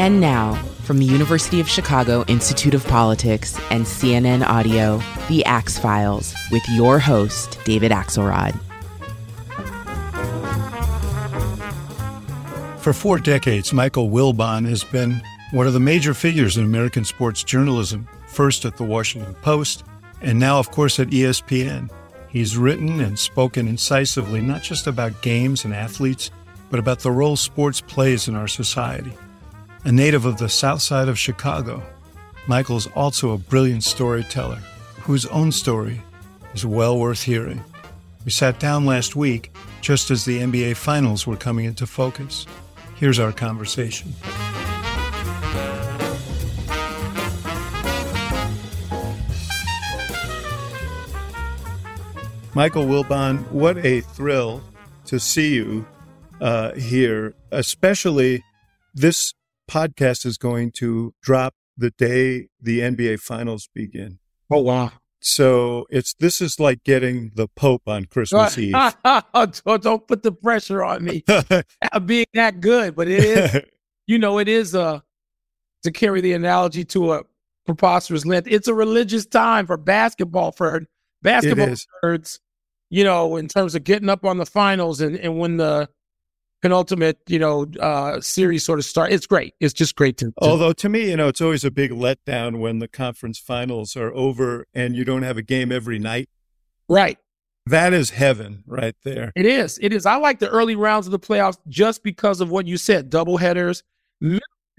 And now, from the University of Chicago Institute of Politics and CNN Audio, The Axe Files, with your host, David Axelrod. For four decades, Michael Wilbon has been one of the major figures in American sports journalism, first at the Washington Post, and now, of course, at ESPN. He's written and spoken incisively not just about games and athletes, but about the role sports plays in our society. A native of the south side of Chicago, Michael's also a brilliant storyteller whose own story is well worth hearing. We sat down last week just as the NBA Finals were coming into focus. Here's our conversation. Michael Wilbon, what a thrill to see you uh, here, especially this podcast is going to drop the day the NBA finals begin. Oh, wow. So it's this is like getting the Pope on Christmas Eve. don't, put the pressure on me being that good, but it is, you know, it is a to carry the analogy to a preposterous length. It's a religious time for basketball for basketball nerds. You know, in terms of getting up on the finals and and when the penultimate, you know, uh, series sort of start. It's great. It's just great to, to, Although to me, you know, it's always a big letdown when the conference finals are over and you don't have a game every night. Right. That is heaven right there. It is. It is. I like the early rounds of the playoffs just because of what you said, double headers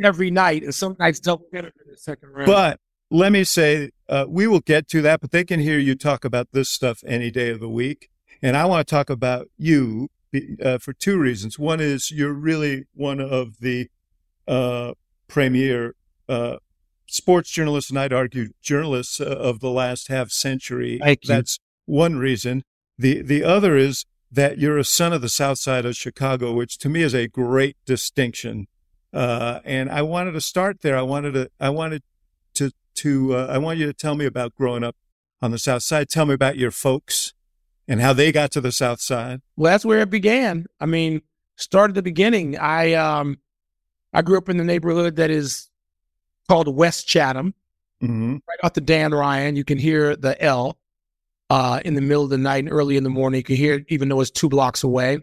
every night and some nights double header in the second round. But let me say, uh, we will get to that, but they can hear you talk about this stuff any day of the week. And I want to talk about you uh, for two reasons. One is you're really one of the uh, premier uh, sports journalists, and I'd argue journalists uh, of the last half century. That's one reason. The the other is that you're a son of the South Side of Chicago, which to me is a great distinction. Uh, and I wanted to start there. I wanted to. I wanted to to. Uh, I want you to tell me about growing up on the South Side. Tell me about your folks and how they got to the South Side. Well, that's where it began. I mean, started at the beginning. I um, I grew up in the neighborhood that is called West Chatham, mm-hmm. right off the Dan Ryan. You can hear the L uh, in the middle of the night and early in the morning. You can hear it even though it's two blocks away.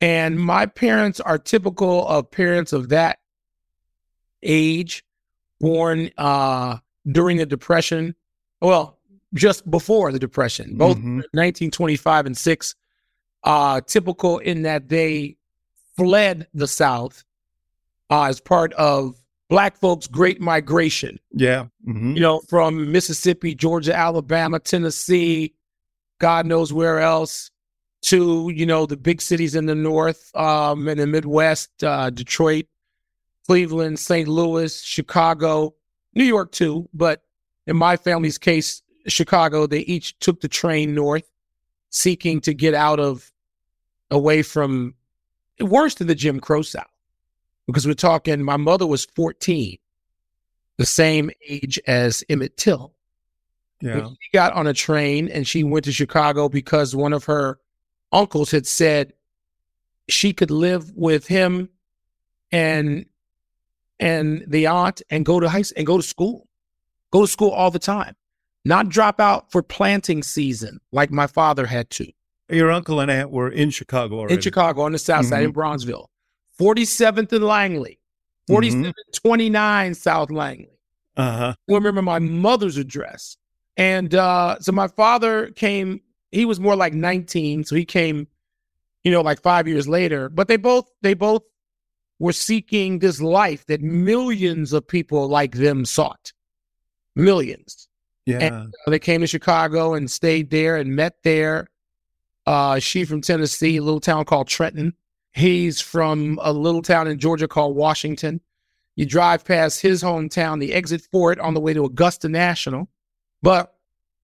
And my parents are typical of parents of that age, born uh, during the Depression. Well, just before the Depression, both mm-hmm. 1925 and 6, uh, typical in that they fled the South uh, as part of Black folks' Great Migration. Yeah. Mm-hmm. You know, from Mississippi, Georgia, Alabama, Tennessee, God knows where else, to, you know, the big cities in the North, um, in the Midwest, uh, Detroit, Cleveland, St. Louis, Chicago, New York too. But in my family's case, Chicago, they each took the train north, seeking to get out of, away from, worse than the Jim Crow South. Because we're talking, my mother was 14, the same age as Emmett Till. Yeah. She got on a train and she went to Chicago because one of her uncles had said she could live with him and and the aunt and go to high and go to school, go to school all the time not drop out for planting season like my father had to. Your uncle and aunt were in Chicago already. In Chicago on the south mm-hmm. side in mm-hmm. Bronzeville. 47th and Langley. 4729 mm-hmm. South Langley. Uh-huh. I remember my mother's address. And uh, so my father came, he was more like 19, so he came, you know, like five years later. But they both they both were seeking this life that millions of people like them sought. Millions. Yeah. And, they came to Chicago and stayed there and met there. Uh, she from Tennessee, a little town called Trenton. He's from a little town in Georgia called Washington. You drive past his hometown, the exit for it on the way to Augusta National. But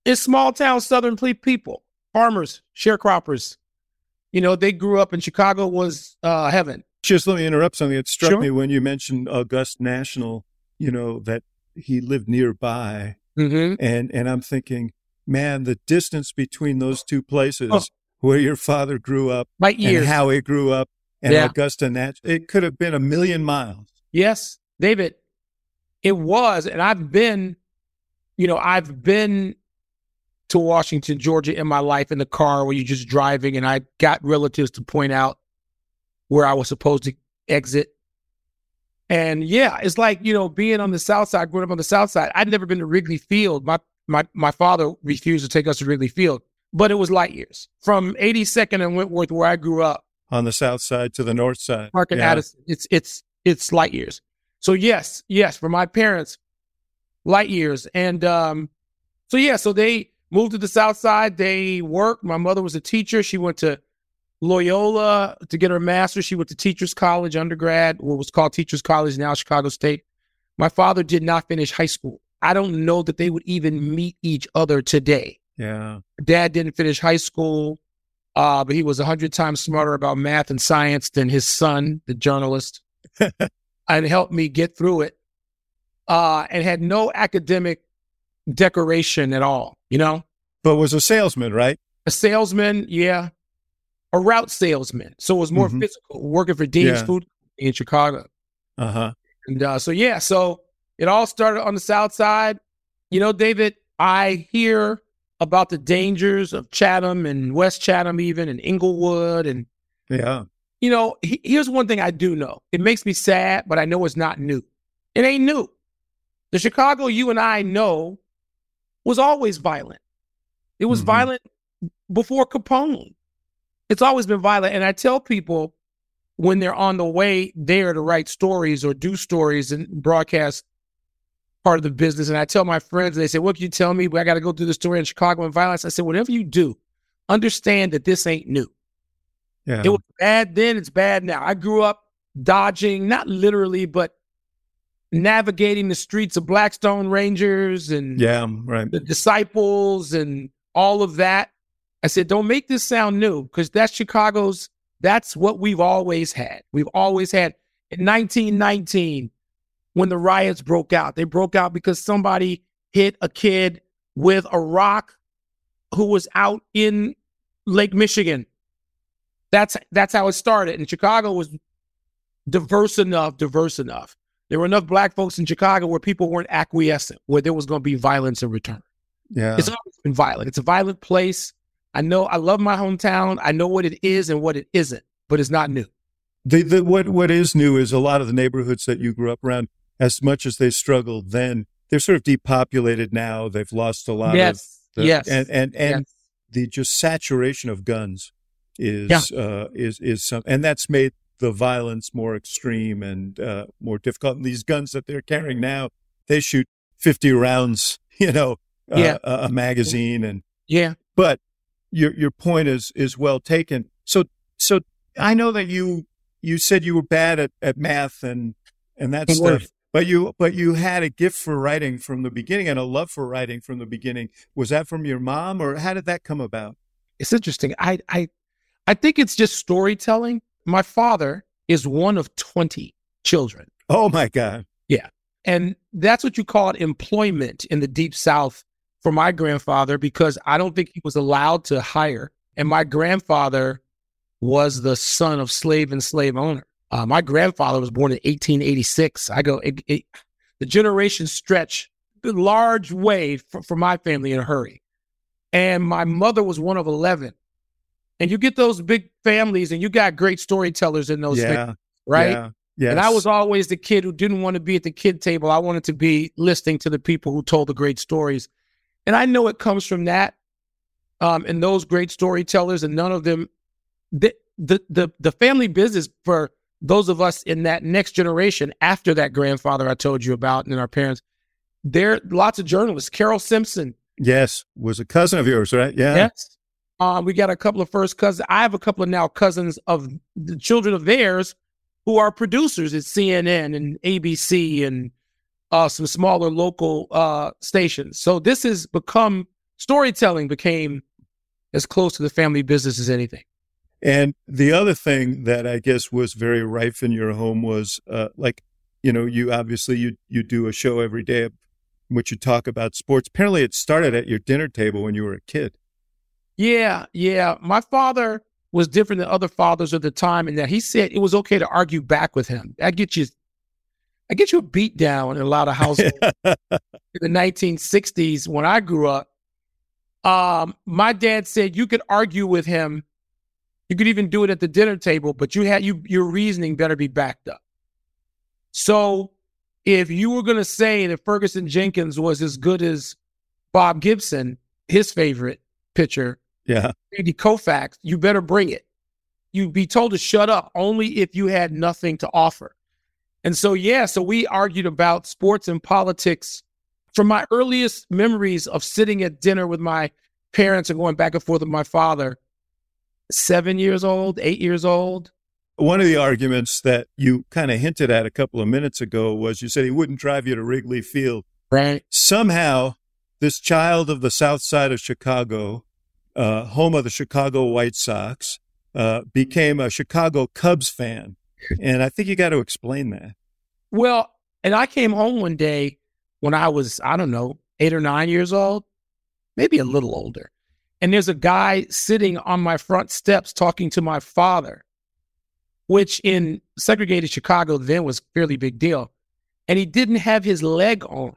it's small town Southern people, farmers, sharecroppers. You know, they grew up in Chicago was uh, heaven. Just let me interrupt something. It struck sure. me when you mentioned Augusta National, you know, that he lived nearby. Mm-hmm. And and I'm thinking, man, the distance between those two places oh. where your father grew up My ears. and how he grew up and yeah. Augusta Nat it could have been a million miles. Yes. David, it was, and I've been, you know, I've been to Washington, Georgia in my life in the car where you're just driving, and I got relatives to point out where I was supposed to exit. And yeah, it's like, you know, being on the south side, growing up on the south side, I'd never been to Wrigley Field. My my my father refused to take us to Wrigley Field, but it was light years from 82nd and Wentworth, where I grew up, on the south side to the north side. Park and yeah. Addison. It's it's it's light years. So yes, yes, for my parents, light years. And um, so yeah, so they moved to the south side. They worked. My mother was a teacher. She went to Loyola to get her master's. She went to Teachers College undergrad, what was called Teachers College, now Chicago State. My father did not finish high school. I don't know that they would even meet each other today. Yeah. Dad didn't finish high school, uh, but he was a hundred times smarter about math and science than his son, the journalist, and helped me get through it. Uh, and had no academic decoration at all, you know? But was a salesman, right? A salesman, yeah a route salesman. So it was more mm-hmm. physical, working for Dean's yeah. Food in Chicago. Uh-huh. And uh, so, yeah, so it all started on the South Side. You know, David, I hear about the dangers of Chatham and West Chatham, even and Englewood. And, yeah, you know, he, here's one thing I do know it makes me sad, but I know it's not new. It ain't new. The Chicago you and I know was always violent. It was mm-hmm. violent before Capone. It's always been violent. And I tell people when they're on the way there to write stories or do stories and broadcast part of the business, and I tell my friends, they say, What can you tell me? I got to go do the story in Chicago and violence. I said, Whatever you do, understand that this ain't new. Yeah. It was bad then, it's bad now. I grew up dodging, not literally, but navigating the streets of Blackstone Rangers and yeah, right. the disciples and all of that. I said, don't make this sound new because that's Chicago's, that's what we've always had. We've always had in 1919 when the riots broke out. They broke out because somebody hit a kid with a rock who was out in Lake Michigan. That's that's how it started. And Chicago was diverse enough, diverse enough. There were enough black folks in Chicago where people weren't acquiescent, where there was going to be violence in return. Yeah. It's always been violent. It's a violent place. I know I love my hometown. I know what it is and what it isn't, but it's not new. The, the, what what is new is a lot of the neighborhoods that you grew up around. As much as they struggled then, they're sort of depopulated now. They've lost a lot yes, of the, yes, and and and yes. the just saturation of guns is yeah. uh, is is some, and that's made the violence more extreme and uh, more difficult. And these guns that they're carrying now, they shoot fifty rounds, you know, uh, yeah. a, a magazine, and yeah. But your your point is is well taken. So so I know that you you said you were bad at, at math and and that stuff. But you but you had a gift for writing from the beginning and a love for writing from the beginning. Was that from your mom or how did that come about? It's interesting. I I I think it's just storytelling. My father is one of 20 children. Oh my God. Yeah. And that's what you call it employment in the deep south for my grandfather because I don't think he was allowed to hire. And my grandfather was the son of slave and slave owner. Uh, my grandfather was born in 1886. I go, it, it, the generation stretch a large way for, for my family in a hurry. And my mother was one of 11. And you get those big families and you got great storytellers in those yeah, families, right? Yeah. Yes. And I was always the kid who didn't want to be at the kid table. I wanted to be listening to the people who told the great stories. And I know it comes from that um, and those great storytellers, and none of them, the, the, the, the family business for those of us in that next generation after that grandfather I told you about and our parents, there are lots of journalists. Carole Simpson. Yes, was a cousin of yours, right? Yeah. Yes. Um, we got a couple of first cousins. I have a couple of now cousins of the children of theirs who are producers at CNN and ABC and uh, some smaller local uh, stations. So this has become storytelling became as close to the family business as anything. And the other thing that I guess was very rife in your home was uh, like, you know, you obviously you you do a show every day in which you talk about sports. Apparently, it started at your dinner table when you were a kid. Yeah, yeah. My father was different than other fathers of the time in that he said it was okay to argue back with him. That gets you I get you a beat down in a lot of households in the 1960s when I grew up. Um, my dad said you could argue with him. You could even do it at the dinner table, but you had you your reasoning better be backed up. So if you were going to say that Ferguson Jenkins was as good as Bob Gibson, his favorite pitcher, yeah, Andy Koufax, you better bring it. You'd be told to shut up only if you had nothing to offer. And so, yeah, so we argued about sports and politics from my earliest memories of sitting at dinner with my parents and going back and forth with my father, seven years old, eight years old. One of the arguments that you kind of hinted at a couple of minutes ago was you said he wouldn't drive you to Wrigley Field. Right. Somehow, this child of the south side of Chicago, uh, home of the Chicago White Sox, uh, became a Chicago Cubs fan. And I think you got to explain that. Well, and I came home one day when I was, I don't know, eight or nine years old, maybe a little older. And there's a guy sitting on my front steps talking to my father, which in segregated Chicago then was a fairly big deal. And he didn't have his leg on.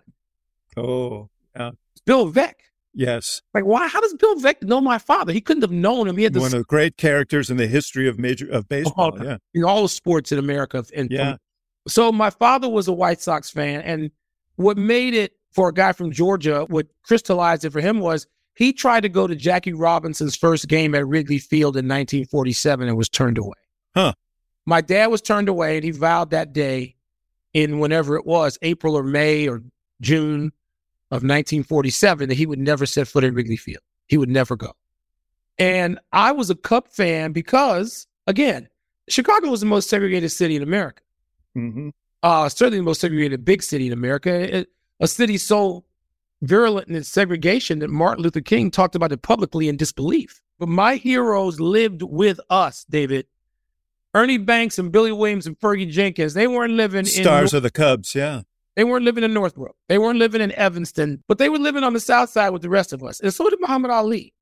Oh, yeah. Bill Veeck. Yes. Like, why? How does Bill Veeck know my father? He couldn't have known him. He had one of the great characters in the history of major of baseball. All, yeah, in all the sports in America. And yeah. From, so my father was a White Sox fan, and what made it for a guy from Georgia, what crystallized it for him was he tried to go to Jackie Robinson's first game at Wrigley Field in 1947 and was turned away. Huh. My dad was turned away, and he vowed that day in whenever it was, April or May or June of 1947 that he would never set foot in Wrigley Field. He would never go. And I was a Cub fan because, again, Chicago was the most segregated city in America. Mm-hmm. Uh, certainly the most segregated big city in America. It, a city so virulent in its segregation that Martin Luther King talked about it publicly in disbelief. But my heroes lived with us, David. Ernie Banks and Billy Williams and Fergie Jenkins, they weren't living stars in, of the Cubs, yeah. They weren't living in Northbrook. They weren't living in Evanston, but they were living on the South Side with the rest of us. And so did Muhammad Ali,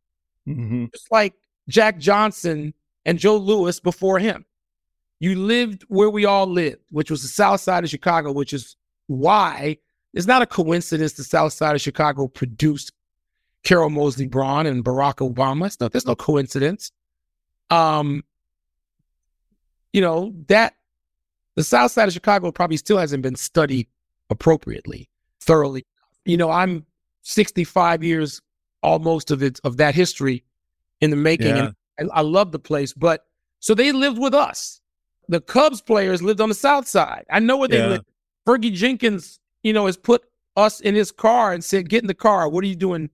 mm-hmm. just like Jack Johnson and Joe Louis before him. You lived where we all lived, which was the South Side of Chicago, which is why it's not a coincidence the South Side of Chicago produced Carol Moseley Braun and Barack Obama. It's no, there's no coincidence. Um, you know that the South Side of Chicago probably still hasn't been studied appropriately, thoroughly. You know, I'm 65 years almost of it of that history in the making, yeah. and I, I love the place. But so they lived with us. The Cubs players lived on the South Side. I know where they Yeah. lived. Fergie Jenkins, you know, has put us in his car and said, "Get in the car. What are you doing,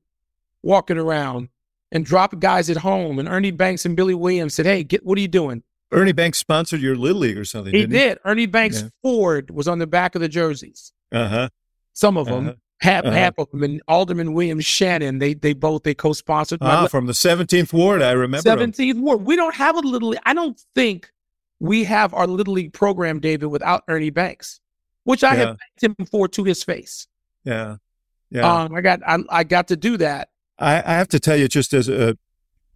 walking around?" And drop guys at home. And Ernie Banks and Billy Williams said, "Hey, get what are you doing?" Ernie Banks sponsored your Little League or something. He did. Ernie Banks Yeah. Ford was on the back of the jerseys. Uh huh. Some of them, Uh-huh. half, Uh-huh. half of them, and Alderman William Shannon. They they both they co-sponsored. Ah, from the 17th Ward, I remember. Seventeenth Ward. We don't have a little. League. I don't think we have our little league program, David, without Ernie Banks, which I have thanked him for to his face. Yeah. Yeah. Um, I got I, I got to do that. I, I have to tell you, just as a,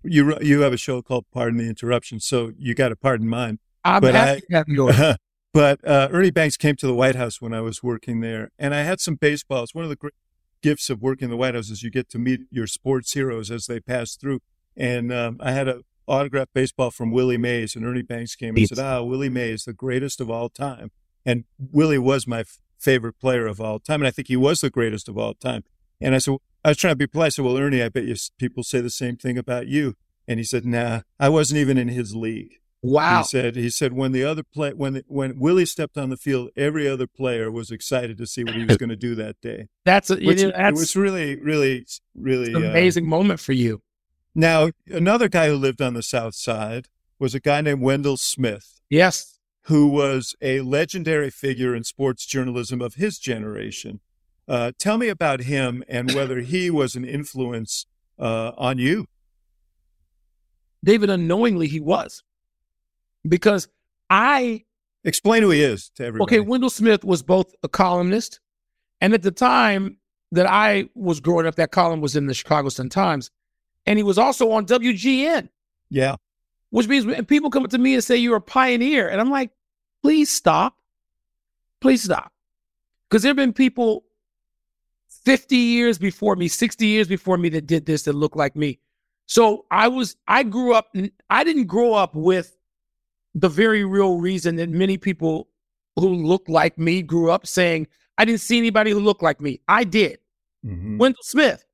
you you have a show called Pardon the Interruption, so you got to pardon mine. I'm But happy to have yours. but uh, Ernie Banks came to the White House when I was working there, and I had some baseballs. One of the great gifts of working in the White House is you get to meet your sports heroes as they pass through. And um, I had an autographed baseball from Willie Mays, and Ernie Banks came and said, "Ah, Willie Mays, the greatest of all time." And Willie was my f- favorite player of all time, and I think he was the greatest of all time. And I said, I was trying to be polite. I said, "Well, Ernie, I bet you people say the same thing about you." And he said, "Nah, I wasn't even in his league." Wow. He said he said when the other play when when Willie stepped on the field, every other player was excited to see what he was going to do that day. That's a, you Which, know, it that's was really really really an uh, amazing moment for you. now another guy who lived on the South Side was a guy named Wendell Smith, Yes. who was a legendary figure in sports journalism of his generation. Uh, tell me about him and whether he was an influence uh, on you. David, unknowingly, he was. Because I, Explain who he is to everybody. okay, Wendell Smith was both a columnist, and at the time that I was growing up, that column was in the Chicago Sun Times, and he was also on WGN, yeah, which means people come up to me and say, You're a pioneer. And I'm like, Please stop. Please stop. Because there have been people 50 years before me, 60 years before me that did this that looked like me. So I was, I grew up, I didn't grow up with the very real reason that many people who look like me grew up saying, I didn't see anybody who looked like me. I did. Mm-hmm. Wendell Smith.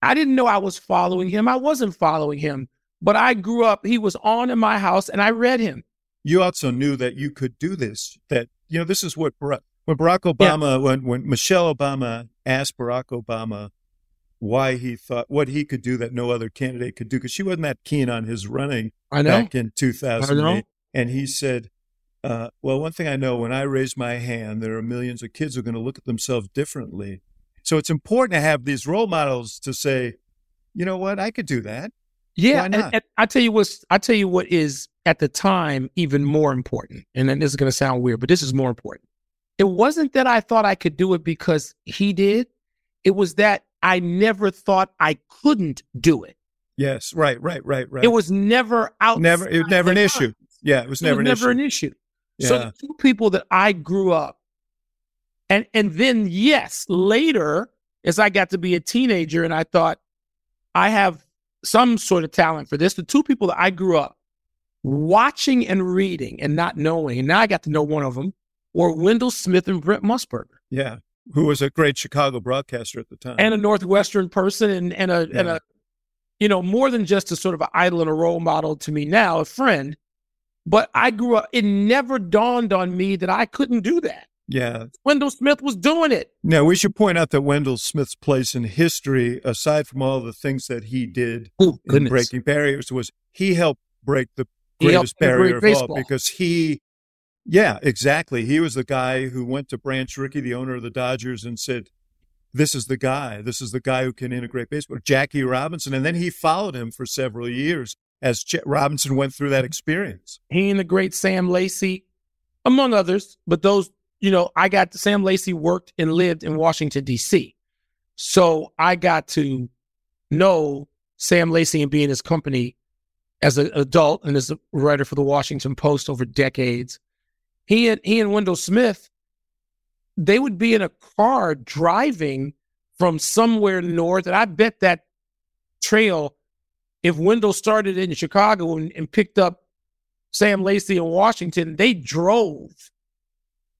I didn't know I was following him. I wasn't following him, but I grew up, he was on in my house and I read him. You also knew that you could do this, that, you know, this is what Barack, when Barack Obama, yeah. when, when Michelle Obama asked Barack Obama why he thought what he could do that no other candidate could do, because she wasn't that keen on his running I know. back in 2008. And he said, uh, well, one thing I know when I raise my hand, there are millions of kids who are going to look at themselves differently. So it's important to have these role models to say, you know what, I could do that. Yeah, and, and, I tell you what, I tell you what is at the time even more important. And then this is going to sound weird, but this is more important. It wasn't that I thought I could do it because he did. It was that I never thought I couldn't do it. Yes, right, right, right, right. It was never out. Never, it was never an issue. Yeah, it was never, it was an, never issue. an issue. Yeah. So the two people that I grew up, and and then yes, later as I got to be a teenager, and I thought I have some sort of talent for this. The two people that I grew up watching and reading and not knowing, and now I got to know one of them, were Wendell Smith and Brent Musburger. Yeah, who was a great Chicago broadcaster at the time, and a Northwestern person, and and a yeah. and a you know more than just a sort of an idol and a role model to me now, a friend. But I grew up. It never dawned on me that I couldn't do that. Yeah. Wendell Smith was doing it. Now, we should point out that Wendell Smith's place in history, aside from all the things that he did Ooh, in breaking barriers, was he helped break the greatest barrier of all because he, yeah, exactly. He was the guy who went to Branch Rickey, the owner of the Dodgers, and said, this is the guy. This is the guy who can integrate baseball. Jackie Robinson. And then he followed him for several years as Chet Robinson went through that experience. He and the great Sam Lacy, among others, but those you know, I got Sam Lacy worked and lived in Washington, D.C. So I got to know Sam Lacy and be in his company as an adult and as a writer for the Washington Post over decades. He and he and Wendell Smith, they would be in a car driving from somewhere north. And I bet that trail, if Wendell started in Chicago and, and picked up Sam Lacy in Washington, they drove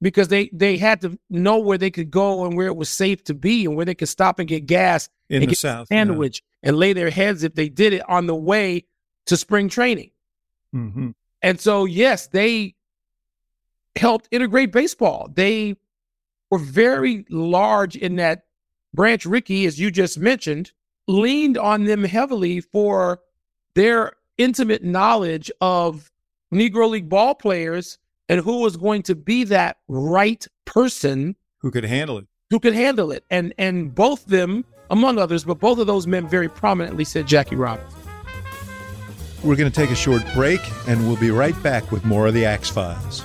because they they had to know where they could go and where it was safe to be and where they could stop and get gas in and the south sandwich yeah. and lay their heads if they did it on the way to spring training. Mm-hmm. And so yes, they helped integrate baseball. They were very large in that Branch Rickey, as you just mentioned, leaned on them heavily for their intimate knowledge of Negro League ball players and who was going to be that right person who could handle it. who could handle it. And and both them among others but both of those men very prominently said jackie robinson we're going to take a short break and we'll be right back with more of the axe files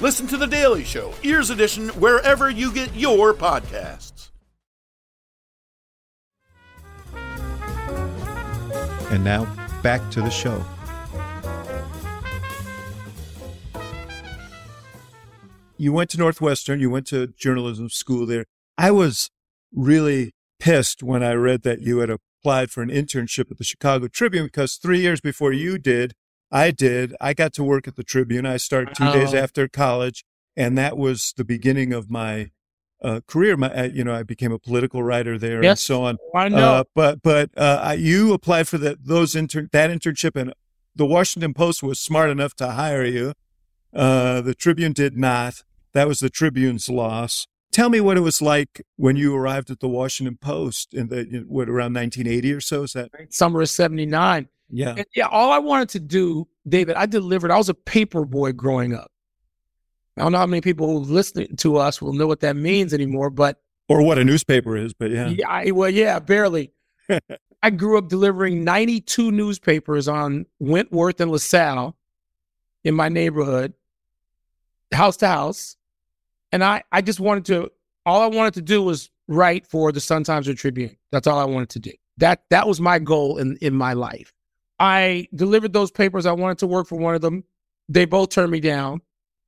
Listen to The Daily Show, Ears Edition, wherever you get your podcasts. And now, back to the show. You went to Northwestern, you went to journalism school there. I was really pissed when I read that you had applied for an internship at the Chicago Tribune because three years before you did, I did. I got to work at the Tribune. I started two days after college, and that was the beginning of my uh, career. My, uh, you know, I became a political writer there Yes. and so on. I know. Uh, but but uh, I- you applied for that those intern that internship, and the Washington Post was smart enough to hire you. Uh, the Tribune did not. That was the Tribune's loss. Tell me what it was like when you arrived at the Washington Post in the in, what around 1980 or so. Is that Summer of 79. Yeah? And yeah, all I wanted to do, David, I delivered. I was a paper boy growing up. I don't know how many people who listen to us will know what that means anymore, but Or what a newspaper is? But yeah, yeah, I, well, yeah, barely. I grew up delivering 92 newspapers on Wentworth and LaSalle in my neighborhood, house to house. And I, I just wanted to, all I wanted to do was write for the Sun Times or Tribune. That's all I wanted to do. That, that was my goal in, in my life. I delivered those papers. I wanted to work for one of them. They both turned me down.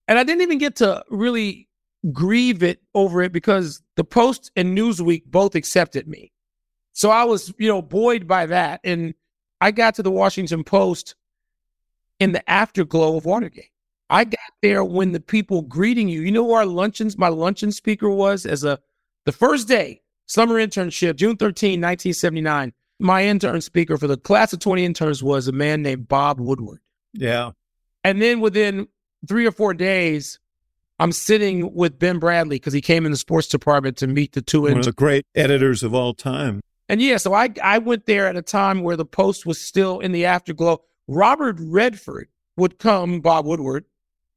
And I didn't even get to really grieve it over it because the Post and Newsweek both accepted me. So I was, you know, buoyed by that. And I got to the Washington Post in the afterglow of Watergate. I got there when the people greeting you, you know who our luncheons, my luncheon speaker was as a the first day, summer internship, June 13, 1979. My intern speaker for the class of 20 interns was a man named Bob Woodward. yeah. And then within three or four days, I'm sitting with Ben Bradlee because he came in the sports department to meet the two One of the great editors of all time. And yeah, so I I went there at a time where the post was still in the afterglow. Robert Redford would come, Bob Woodward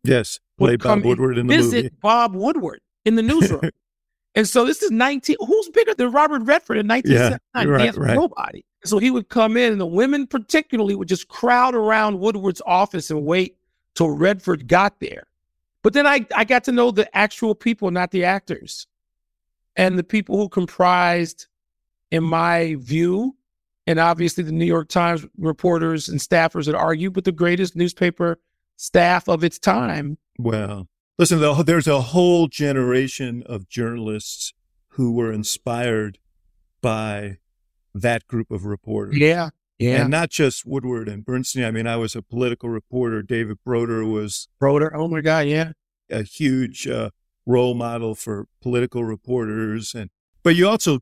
Yes, played Bob Woodward in the visit movie. Bob Woodward in the newsroom. and so this is 19. Who's bigger than Robert Redford in 1979? right, right. Nobody. So he would come in, and the women particularly would just crowd around Woodward's office and wait till Redford got there. But then I, I got to know the actual people, not the actors. And the people who comprised, in my view, and obviously the New York Times reporters and staffers that argue, but the greatest newspaper staff of its time. Well, listen, there's a whole generation of journalists who were inspired by that group of reporters. Yeah. Yeah. And not just Woodward and Bernstein. I mean, I was a political reporter. David Broder was Broder. Oh my God. Yeah. a huge uh, role model for political reporters. And but you also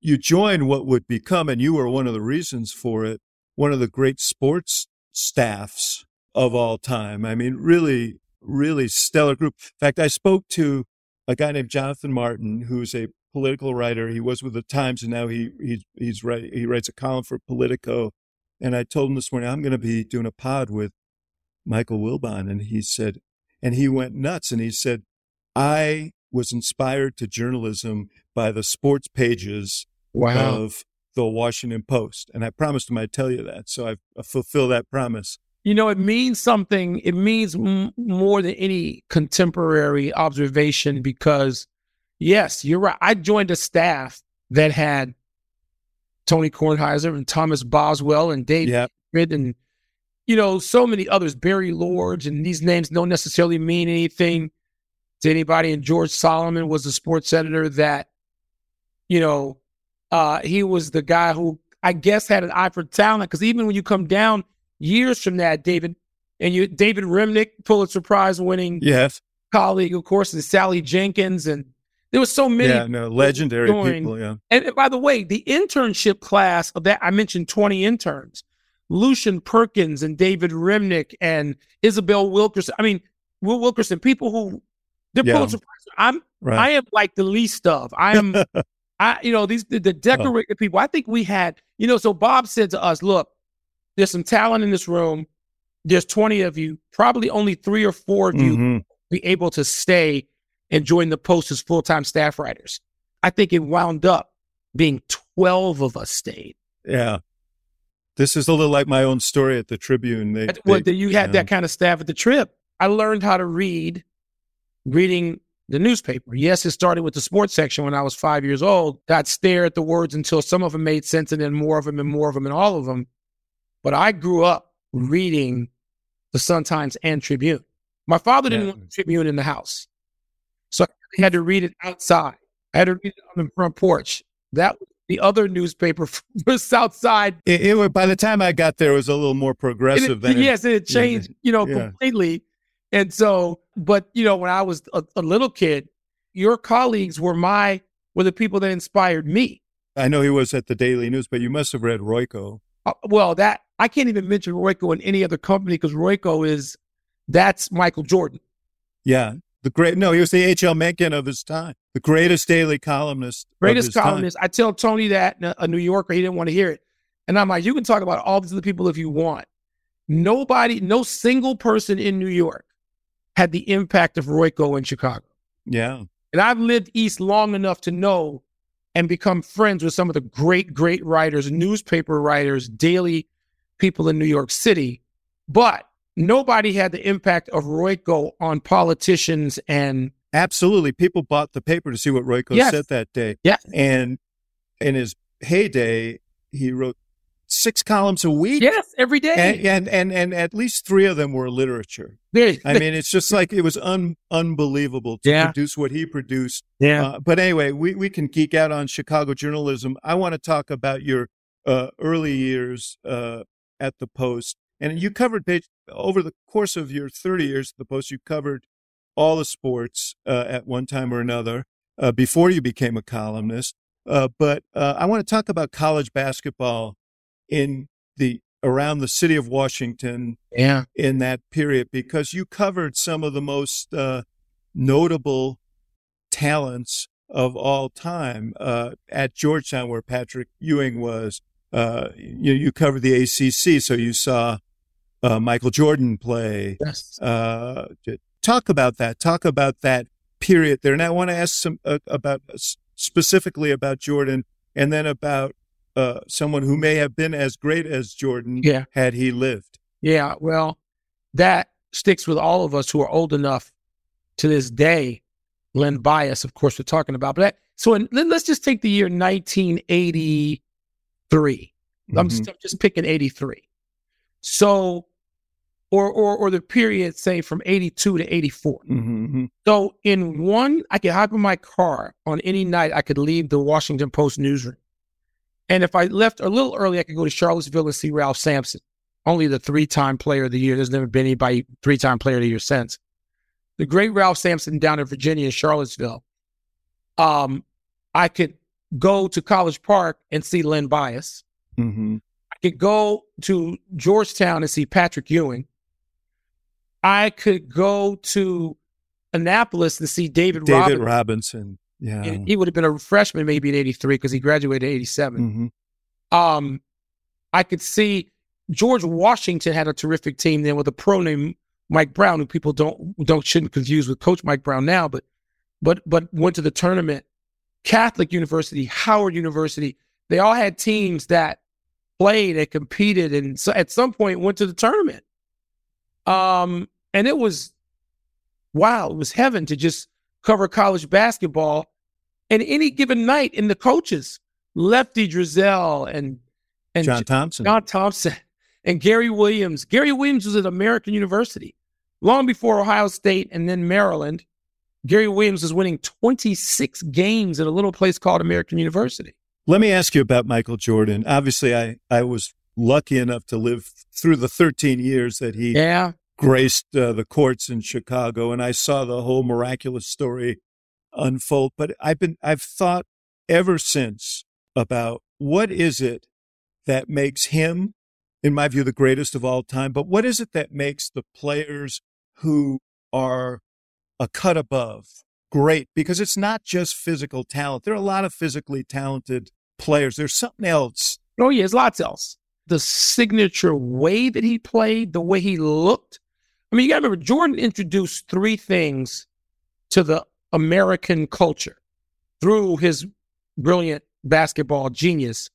you joined what would become, and you were one of the reasons for it, one of the great sports staffs of all time. I mean, really, really stellar group. In fact, I spoke to a guy named Jonathan Martin, who's a political writer. He was with the Times, and now he he's he's write, he writes a column for Politico. And I told him this morning I'm going to be doing a pod with Michael Wilbon, and he said, and he went nuts, and he said, I was inspired to journalism by the sports pages Wow. of the Washington Post, and I promised him I'd tell you that, so I, I fulfill that promise. You know, it means something. It means m- more than any contemporary observation because, yes, you're right. I joined a staff that had Tony Kornheiser and Thomas Boswell and Dave Pitt and, you know, so many others, Barry Lorge, and these names don't necessarily mean anything to anybody. And George Solomon was the sports editor that, you know, uh, he was the guy who I guess had an eye for talent because even when you come down years from that, David, and you David Remnick, Pulitzer Prize winning yes, colleague, of course, and Sally Jenkins, and there was so many. yeah, no, legendary joined. people. Yeah, And, by the way, the internship class of that I mentioned twenty interns, Lucian Perkins and David Remnick and Isabel Wilkerson. I mean, Will Wilkerson, people who The Yeah. Pulitzer Prize. I'm Right. I am like the least of. I am I you know, these the, the oh. decorated people. I think we had, you know, so Bob said to us, look, there's some talent in this room. There's 20 of you. Probably only three or four of you Mhm. be able to stay and join the post as full-time staff writers. I think it wound up being 12 of us stayed. Yeah. This is a little like my own story at the Tribune. They, well, they- you had yeah. that kind of staff at the trip. I learned how to read reading the newspaper. Yes, it started with the sports section when I was five years old. I'd stare at the words until some of them made sense and then more of them and more of them and all of them. But I grew up reading the Sun Times and Tribune. My father didn't Yeah. want the Tribune in the house. So I had to read it outside. I had to read it on the front porch. That was the other newspaper from the South Side It, it wa- by the time I got there, it was a little more progressive it- than it- yes, it yeah, changed, you know, yeah. completely. And so, but you know, when I was a, a little kid, your colleagues were my were the people that inspired me. I know he was at the Daily News, but you must have read Royko. Uh, well, that I can't even mention Royko in any other company because Royko is that's Michael Jordan. Yeah. The great, no, he was the H.L. Mencken of his time, the greatest daily columnist. Greatest his time. columnist. I tell Tony that uh, a New Yorker, he didn't want to hear it. And I'm like, you can talk about all these other people if you want. Nobody, no single person in New York had the impact of Royko in Chicago. Yeah. And I've lived east long enough to know and become friends with some of the great, great writers, newspaper writers, daily people in New York City. But nobody had the impact of Royko on politicians and Absolutely. People bought the paper to see what Royko Yes. said that day. Yes. And in his heyday, he wrote six columns a week. yes, every day. And, and and and at least three of them were literature. I mean, it's just like it was un, unbelievable to Yeah. produce what he produced. yeah. Uh, but anyway, we, we can geek out on Chicago journalism. I want to talk about your uh, early years uh, at the Post, and you covered page over the course of your 30 years at the Post. You covered all the sports uh, at one time or another uh, before you became a columnist. Uh, but uh, I want to talk about college basketball in the around the city of Washington yeah. in that period because you covered some of the most uh, notable talents of all time uh, at Georgetown, where Patrick Ewing was. Uh, you, you covered the ACC, so you saw uh, Michael Jordan play. Yes. Uh, talk about that. Talk about that period there. And I want to ask some uh, about specifically about Jordan, and then about uh, someone who may have been as great as Jordan Yeah. had he lived. Yeah. Well, that sticks with all of us who are old enough to this day. Len Bias, of course, we're talking about. But that, so in, let- let's just take the year 1983. I'm Mhm. just, I'm just picking 83. So, or, or, or the period, say, from 82 to 84. Mhm. So in one, I could hop in my car on any night. I could leave the Washington Post newsroom, and if I left a little early, I could go to Charlottesville and see Ralph Sampson, only the three-time player of the year. There's never been anybody three-time player of the year since. The great Ralph Sampson down in Virginia in Charlottesville. Um, I could go to College Park and see Len Bias. Mhm. I could go to Georgetown and see Patrick Ewing. I could go to Annapolis and see David, David Robinson. Robinson. Yeah. And he would have been a freshman maybe in 83 because he graduated in 87. Mhm. Um, I could see George Washington had a terrific team then with a pro named Mike Brown, who people don't don't shouldn't confuse with Coach Mike Brown now, but but but went to the tournament. Catholic University, Howard University, they all had teams that played and competed, and so at some point went to the tournament. Um, and it was wow, it was heaven to just cover college basketball. And any given night, in the coaches, Lefty Driesell and and John Thompson. John Thompson and Gary Williams. Gary Williams was at American University long before Ohio State and then Maryland. Gary Williams was winning 26 games at a little place called American University. Let me ask you about Michael Jordan. Obviously, I, I was lucky enough to live through the 13 years that he Yeah. graced uh, the courts in Chicago, and I saw the whole miraculous story unfold. But I've been I've thought ever since about what is it that makes him, in my view, the greatest of all time. But what is it that makes the players who are a cut above, great, because it's not just physical talent. There are a lot of physically talented players. There's something else. Oh, yeah, there's lots else. The signature way that he played, the way he looked. I mean, you got to remember, Jordan introduced three things to the American culture through his brilliant basketball genius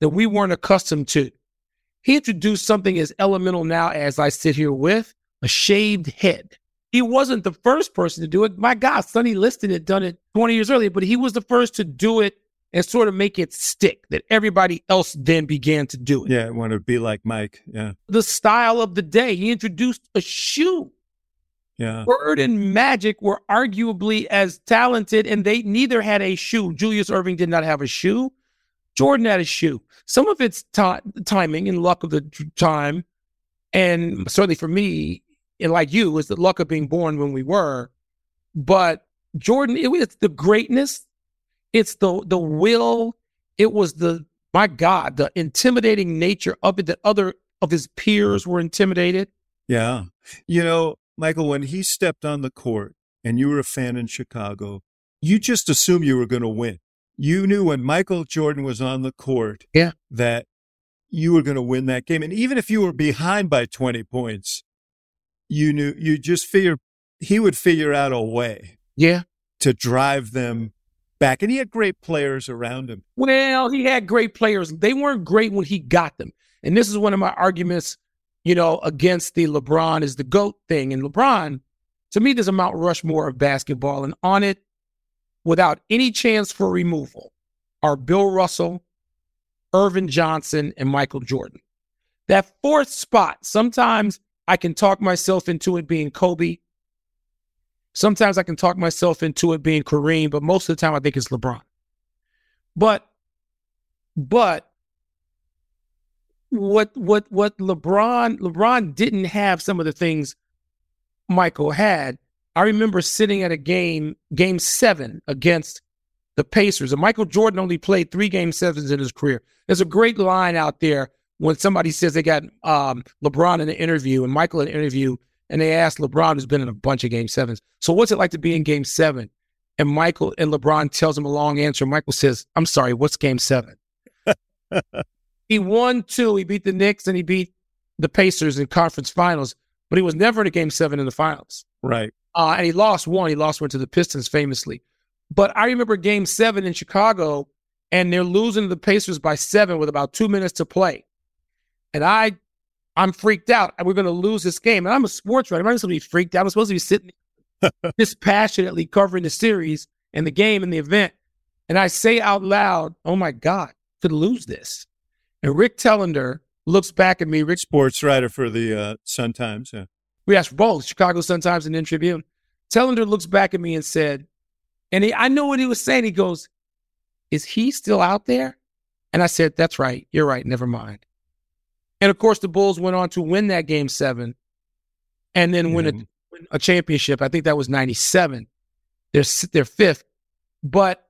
that we weren't accustomed to. He introduced something as elemental now as I sit here with a shaved head. He wasn't the first person to do it. My God, Sonny Liston had done it 20 years earlier, but he was the first to do it and sort of make it stick that everybody else then began to do it. Yeah, I want to be like Mike. Yeah. The style of the day. He introduced a shoe. Yeah. Bird and Magic were arguably as talented, and they neither had a shoe. Julius Erving did not have a shoe. Jordan had a shoe. Some of it's t- timing and luck of the time, and mm. certainly for me, and like you, was the luck of being born when we were. But Jordan, it was the greatness, it's the the will, it was the my God, the intimidating nature of it that other of his peers were intimidated. Yeah. You know, Michael, when he stepped on the court and you were a fan in Chicago, you just assumed you were going to win. You knew when Michael Jordan was on the court yeah. that you were going to win that game. And even if you were behind by 20 points, you knew you just figured he would figure out a way. Yeah. To drive them back. And he had great players around him. Well, he had great players. They weren't great when he got them. And this is one of my arguments, you know, against the LeBron is the GOAT thing. And LeBron, to me, there's a Mount Rushmore of basketball. And on it, without any chance for removal, are Bill Russell, Earvin Johnson, and Michael Jordan. That fourth spot, sometimes I can talk myself into it being Kobe. Sometimes I can talk myself into it being Kareem, but most of the time I think it's LeBron. But but what what what LeBron LeBron didn't have some of the things Michael had. I remember sitting at a game, game seven against the Pacers, and Michael Jordan only played three game sevens in his career. There's a great line out there when somebody says they got um, LeBron in an interview and Michael in an interview, and they ask LeBron, who's been in a bunch of game sevens, so what's it like to be in game seven? And Michael and LeBron tells him a long answer. Michael says, I'm sorry, what's game seven? he won two. He beat the Knicks and he beat the Pacers in conference finals, but he was never in a game seven in the finals. Right. Uh, and he lost one. He lost one to the Pistons famously. But I remember game seven in Chicago, and they're losing to the Pacers by seven with about two minutes to play. And I, I'm freaked out. We're going to lose this game. And I'm a sports writer. I'm not supposed to be freaked out. I'm supposed to be sitting dispassionately covering the series and the game and the event. And I say out loud, "Oh my God, could lose this." And Rick Telander looks back at me. Rick, sports writer for the uh, Sun Times. Yeah. We asked both Chicago Sun Times and then Tribune. Telander looks back at me and said, and he, I know what he was saying. He goes, "Is he still out there?" And I said, "That's right. You're right. Never mind." And of course, the Bulls went on to win that game seven and then win, a, win a championship. I think that was 97. They're, they're fifth. But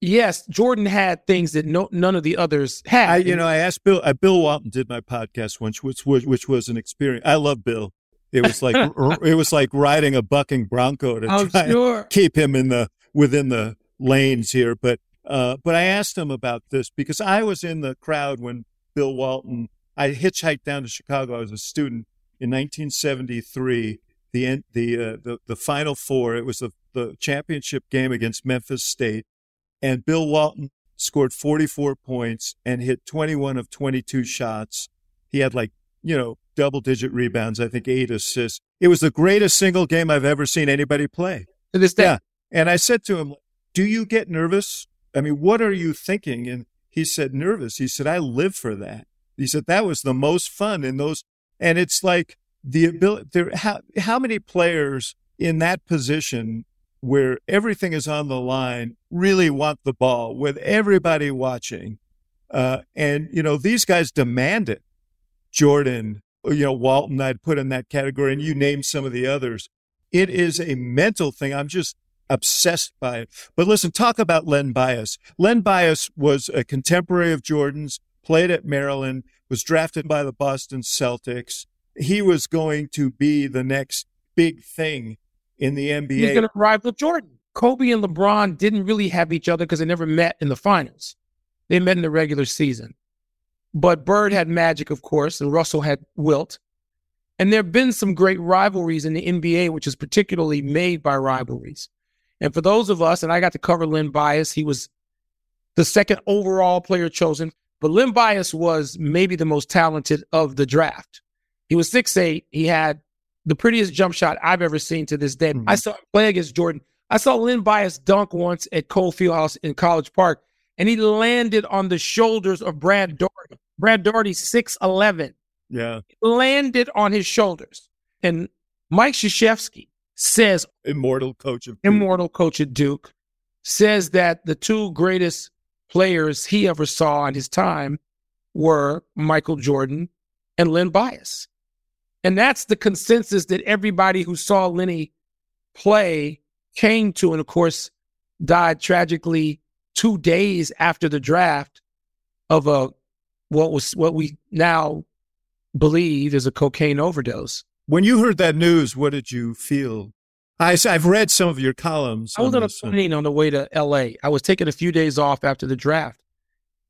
yes, Jordan had things that no, none of the others had. I, you know, I asked Bill, uh, Bill Walton did my podcast once, which was, which was an experience. I love Bill. It was like, it was like riding a bucking Bronco to I'm try sure. and keep him in the, within the lanes here. But, uh, but I asked him about this because I was in the crowd when Bill Walton I hitchhiked down to Chicago. I was a student in 1973. The the uh, the the Final Four. It was the the championship game against Memphis State, and Bill Walton scored 44 points and hit 21 of 22 shots. He had like you know double digit rebounds. I think eight assists. It was the greatest single game I've ever seen anybody play. To this day. Yeah. And I said to him, "Do you get nervous? I mean, what are you thinking?" And he said, "Nervous." He said, "I live for that." He said that was the most fun in those, and it's like the ability. There, how how many players in that position where everything is on the line really want the ball with everybody watching, uh, and you know these guys demand it. Jordan, you know Walton, I'd put in that category, and you name some of the others. It is a mental thing. I'm just obsessed by it. But listen, talk about Len Bias. Len Bias was a contemporary of Jordan's played at Maryland, was drafted by the Boston Celtics. He was going to be the next big thing in the NBA. He's going to rival Jordan. Kobe and LeBron didn't really have each other because they never met in the finals. They met in the regular season. But Bird had Magic, of course, and Russell had Wilt. And there have been some great rivalries in the NBA, which is particularly made by rivalries. And for those of us, and I got to cover Len Bias, he was the second overall player chosen. But Len Bias was maybe the most talented of the draft. He was six eight. He had the prettiest jump shot I've ever seen to this day. Mm-hmm. I saw him play against Jordan. I saw Len Bias dunk once at Cole Fieldhouse in College Park, and he landed on the shoulders of Brad Daugherty. Brad Daugherty, 6'11. Yeah. Landed on his shoulders. And Mike Krzyzewski says, immortal coach of Duke. immortal coach at Duke, says that the two greatest players he ever saw in his time were Michael Jordan and Len Bias. And that's the consensus that everybody who saw Lenny play came to, and of course, died tragically two days after the draft of a what was what we now believe is a cocaine overdose. When you heard that news, what did you feel? I, have read some of your columns. I was on, on a uh plane on the way to L.A. I was taking a few days off after the draft,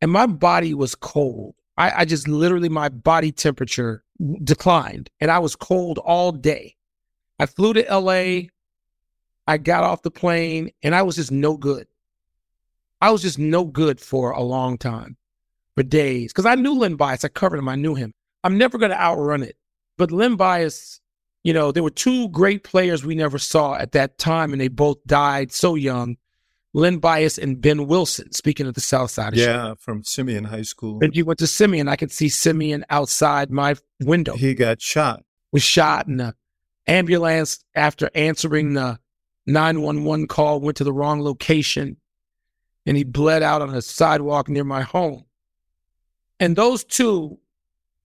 and my body was cold. I, I just literally my body temperature declined, and I was cold all day. I flew to L.A. I got off the plane, and I was just no good. I was just no good for a long time, for days, because I knew Len Bias. I covered him. I knew him. I'm never going to outrun it. But Len Bias, you know, there were two great players we never saw at that time, and they both died so young. Len Bias and Ben Wilson, speaking of the South Side. yeah, from Simeon High School. And you went to Simeon. I could see Simeon outside my window. He got shot. Was shot in the ambulance after answering the 911 call, went to the wrong location, and he bled out on a sidewalk near my home. And those two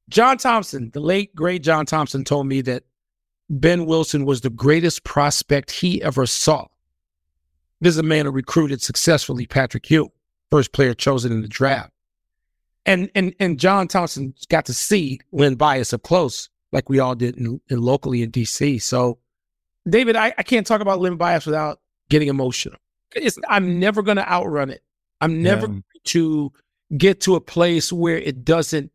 John Thompson, the late, great John Thompson, told me that Ben Wilson was the greatest prospect he ever saw. This is a man who recruited successfully Patrick Ewing, first player chosen in the draft. And and and John Thompson got to see Len Bias up close, like we all did in, in locally in DC. So, David, I, I can't talk about Len Bias without getting emotional. It's, I'm never going to outrun it. I'm never yeah. to get to a place where it doesn't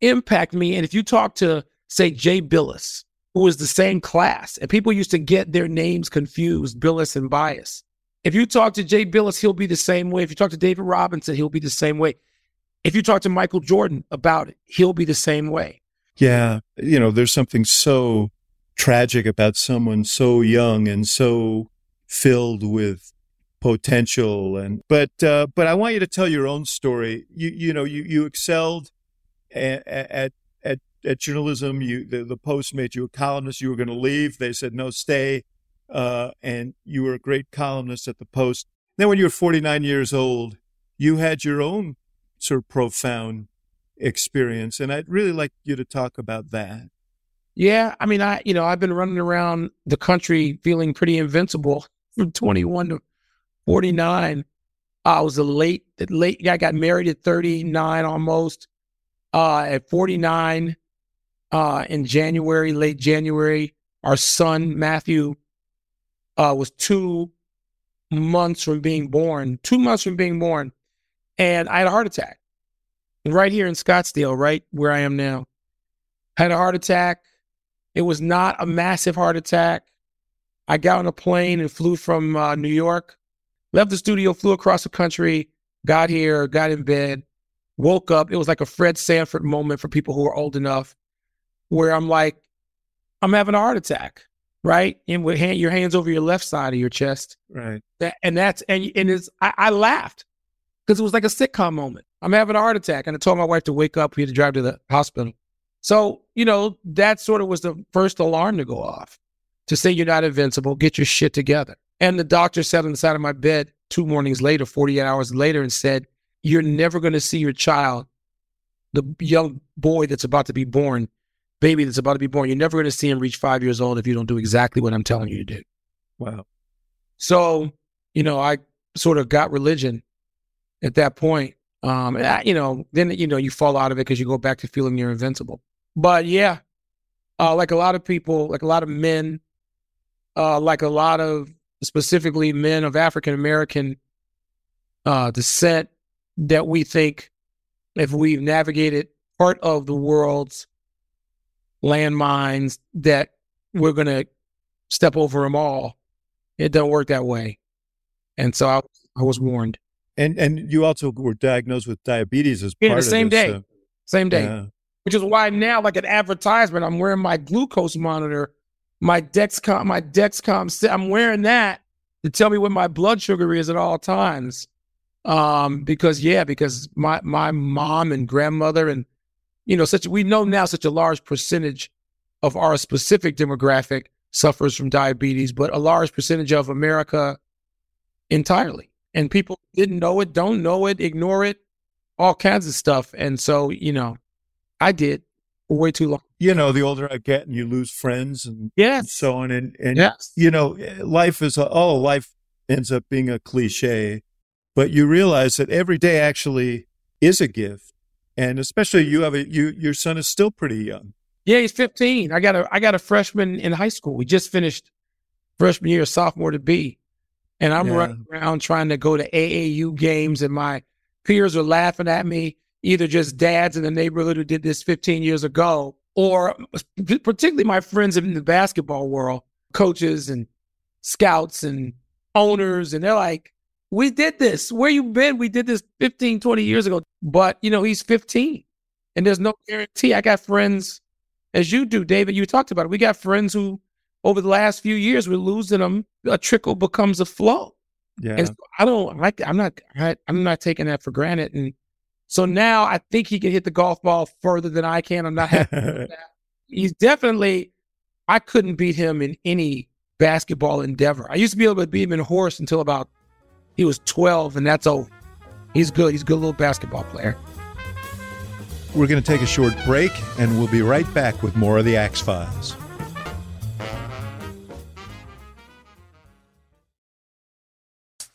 impact me. And if you talk to, say, Jay Bilas, who was the same class, and people used to get their names confused, Bilas and Bias. If you talk to Jay Bilas, he'll be the same way. If you talk to David Robinson, he'll be the same way. If you talk to Michael Jordan about it, he'll be the same way. Yeah. You know, there's something so tragic about someone so young and so filled with potential and but uh, but I want you to tell your own story. You you know you you excelled at at at journalism. You the, the Post made you a columnist. You were going to leave. They said no, stay. Uh, and you were a great columnist at the Post. Then, when you were 49 years old, you had your own sort of profound experience, and I'd really like you to talk about that. Yeah, I mean, I you know I've been running around the country feeling pretty invincible from 21 to 49. I was a late late. I got married at 39 almost uh, at 49 uh, in January, late January. Our son, Matthew, uh, was two months from being born, two months from being born. And I had a heart attack right here in Scottsdale, right where I am now. I had a heart attack. It was not a massive heart attack. I got on a plane and flew from uh, New York, left the studio, flew across the country, got here, got in bed, woke up. It was like a Fred Sanford moment for people who are old enough where I'm like, I'm having a heart attack, right? And with hand, your hands over your left side of your chest. Right. That, and that's, and, and it's, I, I laughed because it was like a sitcom moment. I'm having a heart attack. And I told my wife to wake up. We had to drive to the hospital. So, you know, that sort of was the first alarm to go off to say you're not invincible, get your shit together. And the doctor sat on the side of my bed two mornings later, 48 hours later, and said, you're never going to see your child, the young boy that's about to be born, baby that's about to be born, you're never going to see him reach five years old if you don't do exactly what I'm telling you to do. Wow. So, you know, I sort of got religion at that point. Um, and I, you know, then, you know, you fall out of it because you go back to feeling you're invincible. But yeah, uh, like a lot of people, like a lot of men, uh, like a lot of specifically men of African American uh, descent, that we think if we've navigated part of the world's landmines, that we're going to step over them all. It doesn't work that way. And so I, I was warned. And and you also were diagnosed with diabetes as yeah, part the same this, day, so- same day. yeah. Which is why now, like an advertisement, I'm wearing my glucose monitor, my Dexcom, my Dexcom. I'm wearing that to tell me what my blood sugar is at all times. Um, because yeah, because my my mom and grandmother and you know such we know now such a large percentage of our specific demographic suffers from diabetes, but a large percentage of America entirely. And people didn't know it, don't know it, ignore it, all kinds of stuff. And so, you know, I did way too long. You know, the older I get and you lose friends and Yes. so on. And, and Yes. you know, eh, life is, a, oh, life ends up being a cliche, but you realize that every day actually is a gift. And especially you have a, you, your son is still pretty young. Yeah, he's 15. I got a I got a freshman in high school. We just finished freshman year, sophomore to be. And I'm Yeah. running around trying to go to AAU games, and my peers are laughing at me, either just dads in the neighborhood who did this 15 years ago, or particularly my friends in the basketball world, coaches and scouts and owners. And they're like, we did this. Where you been? We did this 15, 20 years ago. But, you know, he's 15 and there's no guarantee. I got friends, as you do, David, you talked about it. We got friends who, over the last few years, we're losing them. A trickle becomes a flow. Yeah. And so I don't like, I'm not, I, I'm not taking that for granted. And so now I think he can hit the golf ball further than I can. I'm not happy with that. He's definitely, I couldn't beat him in any basketball endeavor. I used to be able to beat him in horse until about he was 12, and that's over. He's good. He's a good little basketball player. We're going to take a short break and we'll be right back with more of the Axe Files.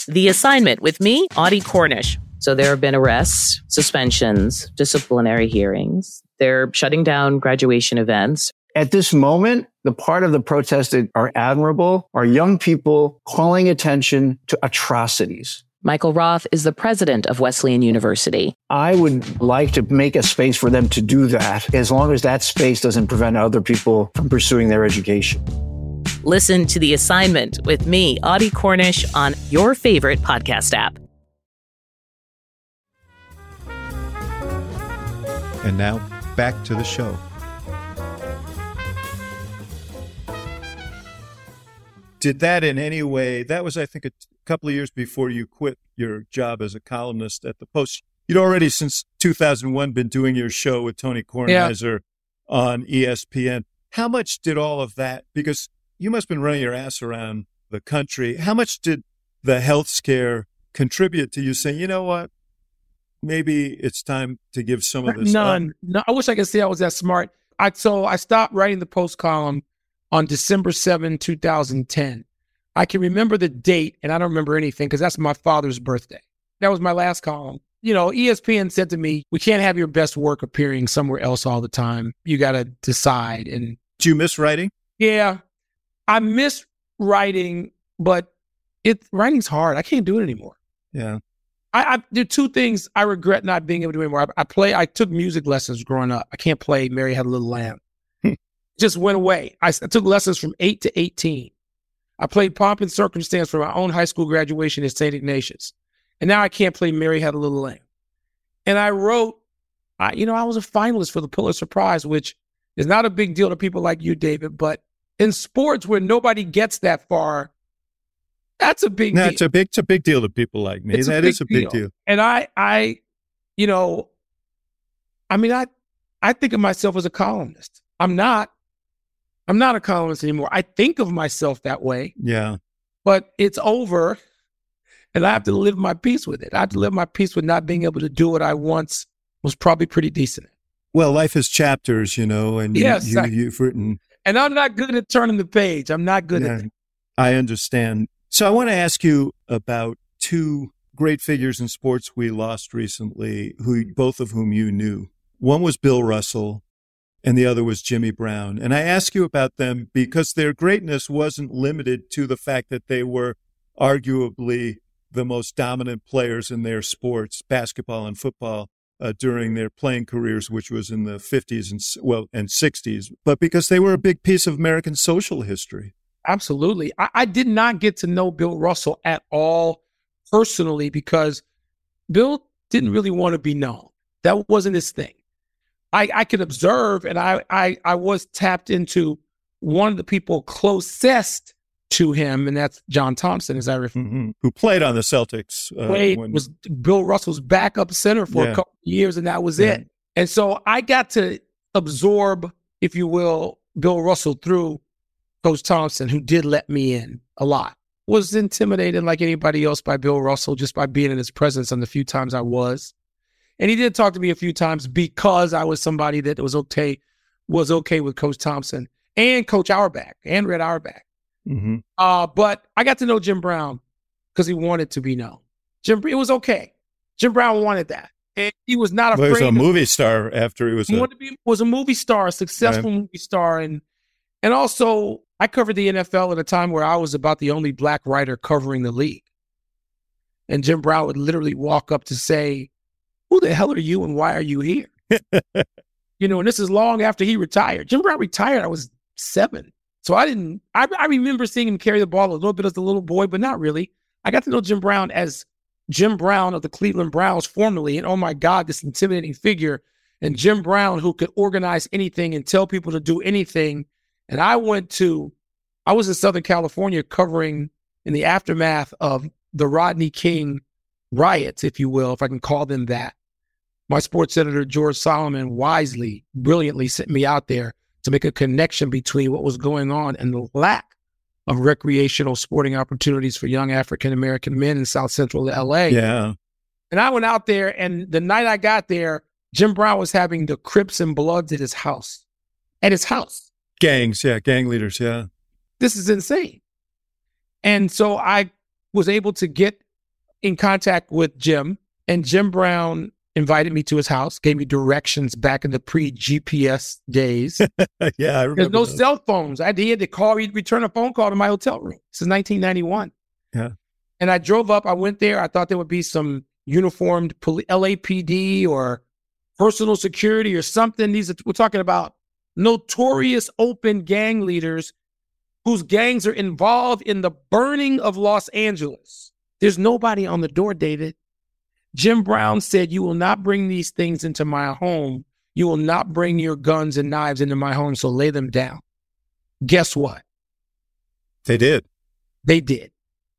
The assignment with me, Audie Cornish. So there have been arrests, suspensions, disciplinary hearings. They're shutting down graduation events. At this moment, the part of the protests that are admirable are young people calling attention to atrocities. Michael Roth is the president of Wesleyan University. I would like to make a space for them to do that as long as that space doesn't prevent other people from pursuing their education. Listen to The Assignment with me, Audie Cornish, on your favorite podcast app. And now back to the show. Did that in any way? That was, I think, a t- couple of years before you quit your job as a columnist at the Post. You'd already, since 2001, been doing your show with Tony Kornheiser on E ESPN. How much did all of that, because you must have been running your ass around the country, how much did the health scare contribute to you saying, you know what? Maybe it's time to give some of this up? None. No, I wish I could say I was that smart. I so I stopped writing the post column on December 7, 2010. I can remember the date and I don't remember anything because that's my father's birthday. That was my last column. You know, ESPN said to me, We can't have your best work appearing somewhere else all the time. You got to decide. And Do you miss writing? yeah, I miss writing, but it writing's hard. I can't do it anymore. Yeah. I, I there are two things I regret not being able to do anymore. I, I play. I took music lessons growing up. I can't play "Mary Had a Little Lamb." Just went away. I took lessons from eight to eighteen. I played "Pomp and Circumstance" for my own high school graduation at St. Ignatius, and now I can't play "Mary Had a Little Lamb." And I wrote, I, you know, I was a finalist for the Pulitzer Prize, which is not a big deal to people like you, David. But in sports, where nobody gets that far, that's a big No, deal. it's a big, it's a big deal to people like me. It's a That big is a big deal. deal. and I, I, you know, I mean, I, I think of myself as a columnist. I'm not. I'm not a columnist anymore. I think of myself that way, Yeah. but it's over, and I have to live my peace with it. I have to live my peace with not being able to do what I once was probably pretty decent. Well, life is chapters, you know, and you, Yes, you, I- you've written. And I'm not good at turning the page. I'm not good Yeah, at that. I understand. So I want to ask you about two great figures in sports we lost recently, who mm-hmm. both of whom you knew. One was Bill Russell, and the other was Jimmy Brown. And I ask you about them because their greatness wasn't limited to the fact that they were arguably the most dominant players in their sports, basketball and football, uh, during their playing careers, which was in the 50s and well and 60s, but because they were a big piece of American social history. Absolutely. I, I did not get to know Bill Russell at all personally because Bill didn't really want to be known. That wasn't his thing. I, I could observe, and I, I I was tapped into one of the people closest to him, and that's John Thompson, as I refer, mm-hmm. who played on the Celtics. Uh, played when... was Bill Russell's backup center for yeah. a couple years, and that was yeah. it. And so I got to absorb, if you will, Bill Russell through Coach Thompson, who did let me in a lot. Was intimidated like anybody else by Bill Russell just by being in his presence on the few times I was. And he did talk to me a few times because I was somebody that was okay, was okay with Coach Thompson and Coach Auerbach and Red Auerbach. Mm-hmm. Uh, but I got to know Jim Brown because he wanted to be known. Jim, it was okay. Jim Brown wanted that, and he was not afraid. Well, he was a movie star after he was. He a, wanted to be was a movie star, a successful right. movie star, and and also I covered the NFL at a time where I was about the only black writer covering the league, and Jim Brown would literally walk up to say, "Who the hell are you, and why are you here?" you know, and this is long after he retired. Jim Brown retired. I was seven. So I didn't, I, I remember seeing him carry the ball a little bit as a little boy, but not really. I got to know Jim Brown as Jim Brown of the Cleveland Browns formerly. And oh my God, this intimidating figure. And Jim Brown, who could organize anything and tell people to do anything. And I went to, I was in Southern California covering in the aftermath of the Rodney King riots, if you will, if I can call them that. My sports editor, George Solomon, wisely, brilliantly sent me out there to make a connection between what was going on and the lack of recreational sporting opportunities for young African American men in South Central LA. Yeah. And I went out there, and the night I got there, Jim Brown was having the Crips and Bloods at his house. At his house. Gangs, yeah, gang leaders, yeah. This is insane. And so I was able to get in contact with Jim, and Jim Brown invited me to his house, gave me directions back in the pre GPS days. yeah, I remember. There's no those. cell phones. I had to call, he'd return a phone call to my hotel room. This is 1991. Yeah. And I drove up. I went there. I thought there would be some uniformed poli- LAPD or personal security or something. These are, we're talking about notorious open gang leaders whose gangs are involved in the burning of Los Angeles. There's nobody on the door, David. Jim Brown said, You will not bring these things into my home. You will not bring your guns and knives into my home, so lay them down. Guess what? They did. They did.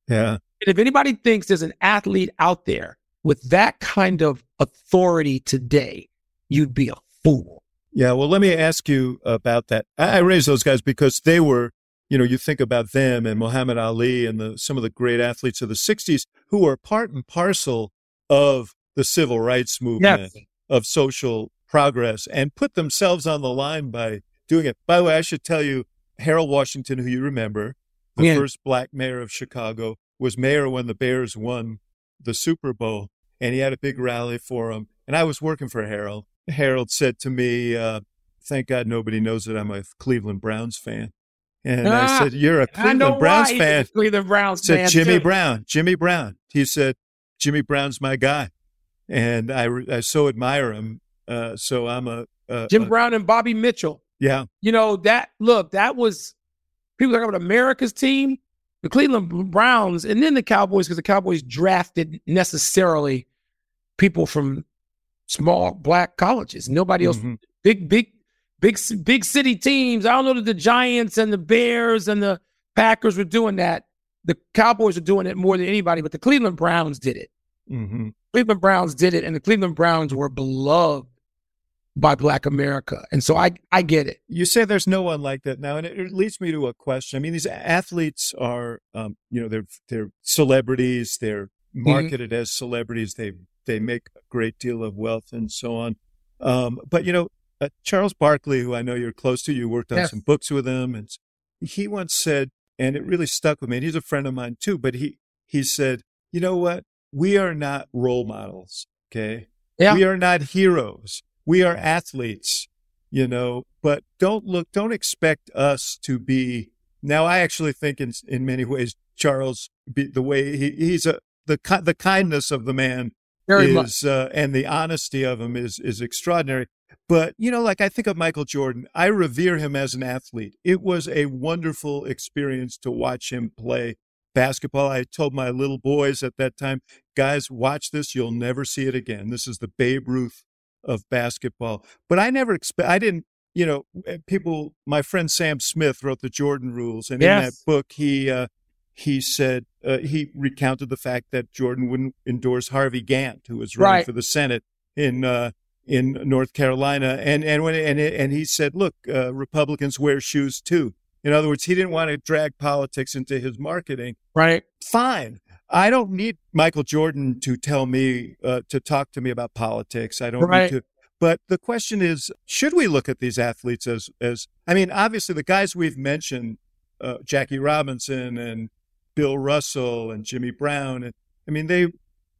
Yeah. And if anybody thinks there's an athlete out there with that kind of authority today, you'd be a fool. Yeah. Well, let me ask you about that. I, I raised those guys because they were, you know, you think about them and Muhammad Ali and the, some of the great athletes of the 60s who were part and parcel of the civil rights movement, yes. of social progress, and put themselves on the line by doing it. By the way, I should tell you, Harold Washington, who you remember, the yeah. first black mayor of Chicago, was mayor when the Bears won the Super Bowl, and he had a big rally for him. And I was working for Harold. Harold said to me, uh, "Thank God nobody knows that I'm a Cleveland Browns fan." And ah, I said, "You're a Cleveland Browns fan." Cleveland Browns said fan Jimmy too. Brown. Jimmy Brown. He said, Jimmy Brown's my guy, and I, I so admire him. Uh, so I'm a, a Jim a, Brown and Bobby Mitchell. Yeah, you know that. Look, that was people talking about America's team, the Cleveland Browns, and then the Cowboys because the Cowboys drafted necessarily people from small black colleges. Nobody else. Mm-hmm. Big, big, big, big city teams. I don't know that the Giants and the Bears and the Packers were doing that. The Cowboys are doing it more than anybody, but the Cleveland Browns did it. Mm-hmm. Cleveland Browns did it, and the Cleveland Browns were beloved by Black America, and so I I get it. You say there's no one like that now, and it, it leads me to a question. I mean, these athletes are, um, you know, they're they're celebrities. They're mm-hmm. marketed mm-hmm. as celebrities. They they make a great deal of wealth and so on. Um, but you know, uh, Charles Barkley, who I know you're close to, you worked on yes. some books with him, and he once said, and it really stuck with me. And he's a friend of mine too. But he he said, you know what? we are not role models. Okay. Yeah. We are not heroes. We are athletes. you know, but don't look, don't expect us to be. Now, I actually think in, in many ways, Charles, the way he, he's a, the, the kindness of the man Very is, uh, and the honesty of him is, is extraordinary. But, you know, like I think of Michael Jordan, I revere him as an athlete. It was a wonderful experience to watch him play basketball. I told my little boys at that time, guys, watch this. You'll never see it again. This is the Babe Ruth of basketball. But I never expect, I didn't, you know, eh, people, my friend Sam Smith wrote the Jordan rules. And yes. in that book, he, uh, he said, uh, he recounted the fact that Jordan wouldn't endorse Harvey Gantt, who was running right. for the Senate in, uh, in North Carolina, and and when and and he said, "Look, uh, Republicans wear shoes too." In other words, he didn't want to drag politics into his marketing. Right. Fine. I don't need Michael Jordan to tell me uh, to talk to me about politics. I don't right. need to. But the question is, should we look at these athletes as as? I mean, obviously, the guys we've mentioned, uh, Jackie Robinson and Bill Russell and Jimmy Brown, and I mean they,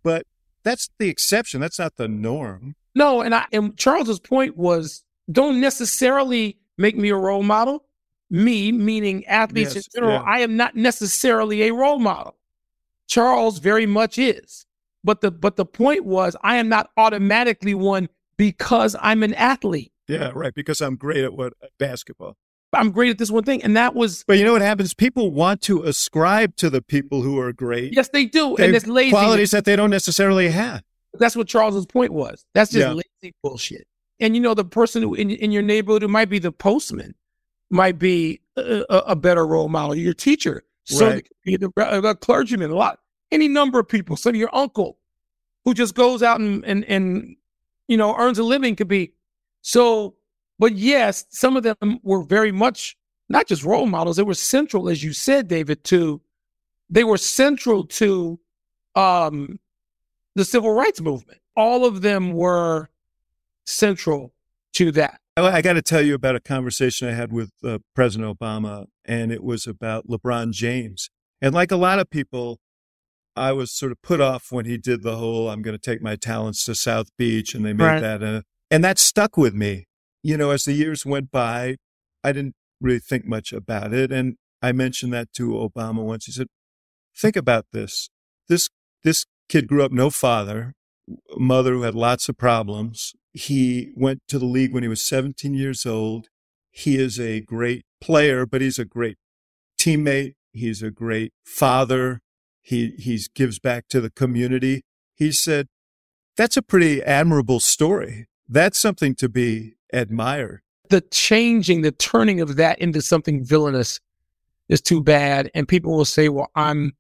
but that's the exception. That's not the norm. No, and I and Charles's point was don't necessarily make me a role model. Me, meaning athletes yes, in general, yeah. I am not necessarily a role model. Charles very much is. But the but the point was I am not automatically one because I'm an athlete. Yeah, right. Because I'm great at what basketball. I'm great at this one thing. And that was But you know what happens? People want to ascribe to the people who are great. Yes, they do. and it's lazy. Qualities that they don't necessarily have. That's what Charles's point was. That's just yeah. lazy bullshit. And you know, the person who in, in your neighborhood who might be the postman might be a, a better role model. Your teacher, so right. the, the clergyman, a lot, any number of people. So your uncle, who just goes out and and and you know earns a living, could be. So, but yes, some of them were very much not just role models. They were central, as you said, David. To they were central to um the civil rights movement. All of them were central to that. I got to tell you about a conversation I had with uh, President Obama, and it was about LeBron James. And like a lot of people, I was sort of put off when he did the whole "I'm going to take my talents to South Beach," and they made right. that, uh, and that stuck with me. You know, as the years went by, I didn't really think much about it, and I mentioned that to Obama once. He said, "Think about this. This this Kid grew up no father, mother who had lots of problems. He went to the league when he was 17 years old. He is a great player, but he's a great teammate. He's a great father. He he gives back to the community. He said, "That's a pretty admirable story. That's something to be admired." The changing, the turning of that into something villainous is too bad. And people will say, "Well, I'm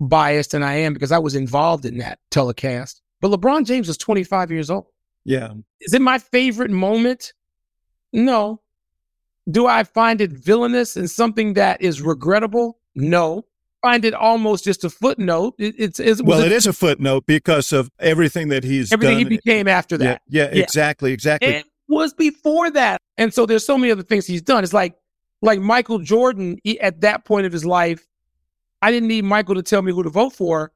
biased than I am because I was involved in that telecast. But LeBron James was 25 years old. Yeah. Is it my favorite moment? No. Do I find it villainous and something that is regrettable? No. Find it almost just a footnote. It, it's, it's well, it, it is a footnote because of everything that he's everything done. he became after that. Yeah, yeah, yeah. exactly, exactly. It was before that, and so there's so many other things he's done. It's like like Michael Jordan he, at that point of his life I didn't need Michael to tell me who to vote for.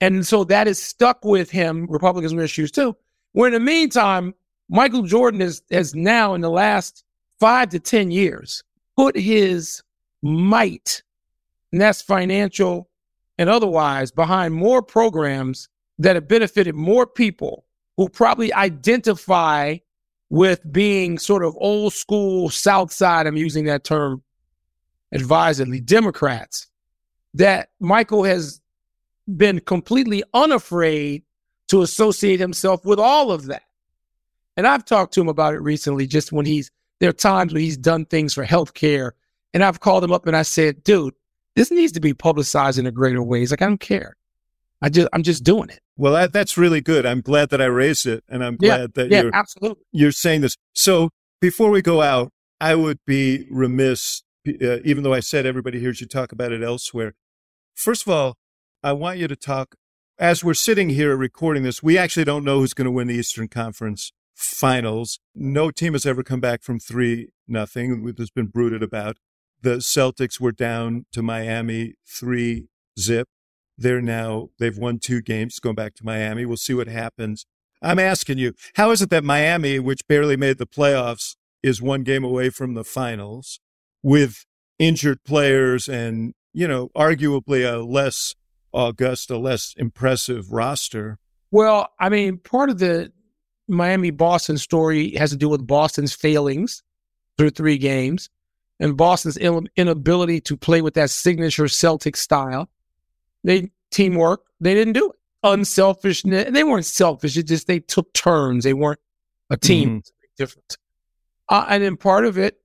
And so that is stuck with him. Republicans wear shoes too. Where in the meantime, Michael Jordan has, now in the last five to 10 years put his might, and that's financial and otherwise, behind more programs that have benefited more people who probably identify with being sort of old school South Side. I'm using that term advisedly, Democrats that Michael has been completely unafraid to associate himself with all of that. And I've talked to him about it recently, just when he's, there are times when he's done things for healthcare. And I've called him up and I said, dude, this needs to be publicized in a greater way. He's like, I don't care. I just, I'm just doing it. Well, that, that's really good. I'm glad that I raised it. And I'm glad yeah, that yeah, you're, absolutely. you're saying this. So before we go out, I would be remiss, uh, even though I said everybody hears you talk about it elsewhere, First of all, I want you to talk as we're sitting here recording this. We actually don't know who's going to win the Eastern Conference Finals. No team has ever come back from three nothing. There's been brooded about. The Celtics were down to Miami three zip. They're now they've won two games. Going back to Miami, we'll see what happens. I'm asking you, how is it that Miami, which barely made the playoffs, is one game away from the finals with injured players and, you know, arguably a less august, a less impressive roster. Well, I mean, part of the Miami Boston story has to do with Boston's failings through three games and Boston's inability to play with that signature Celtic style. They teamwork, they didn't do it. Unselfishness, they weren't selfish. It just they took turns. They weren't a team. Mm-hmm. different. Uh, and then part of it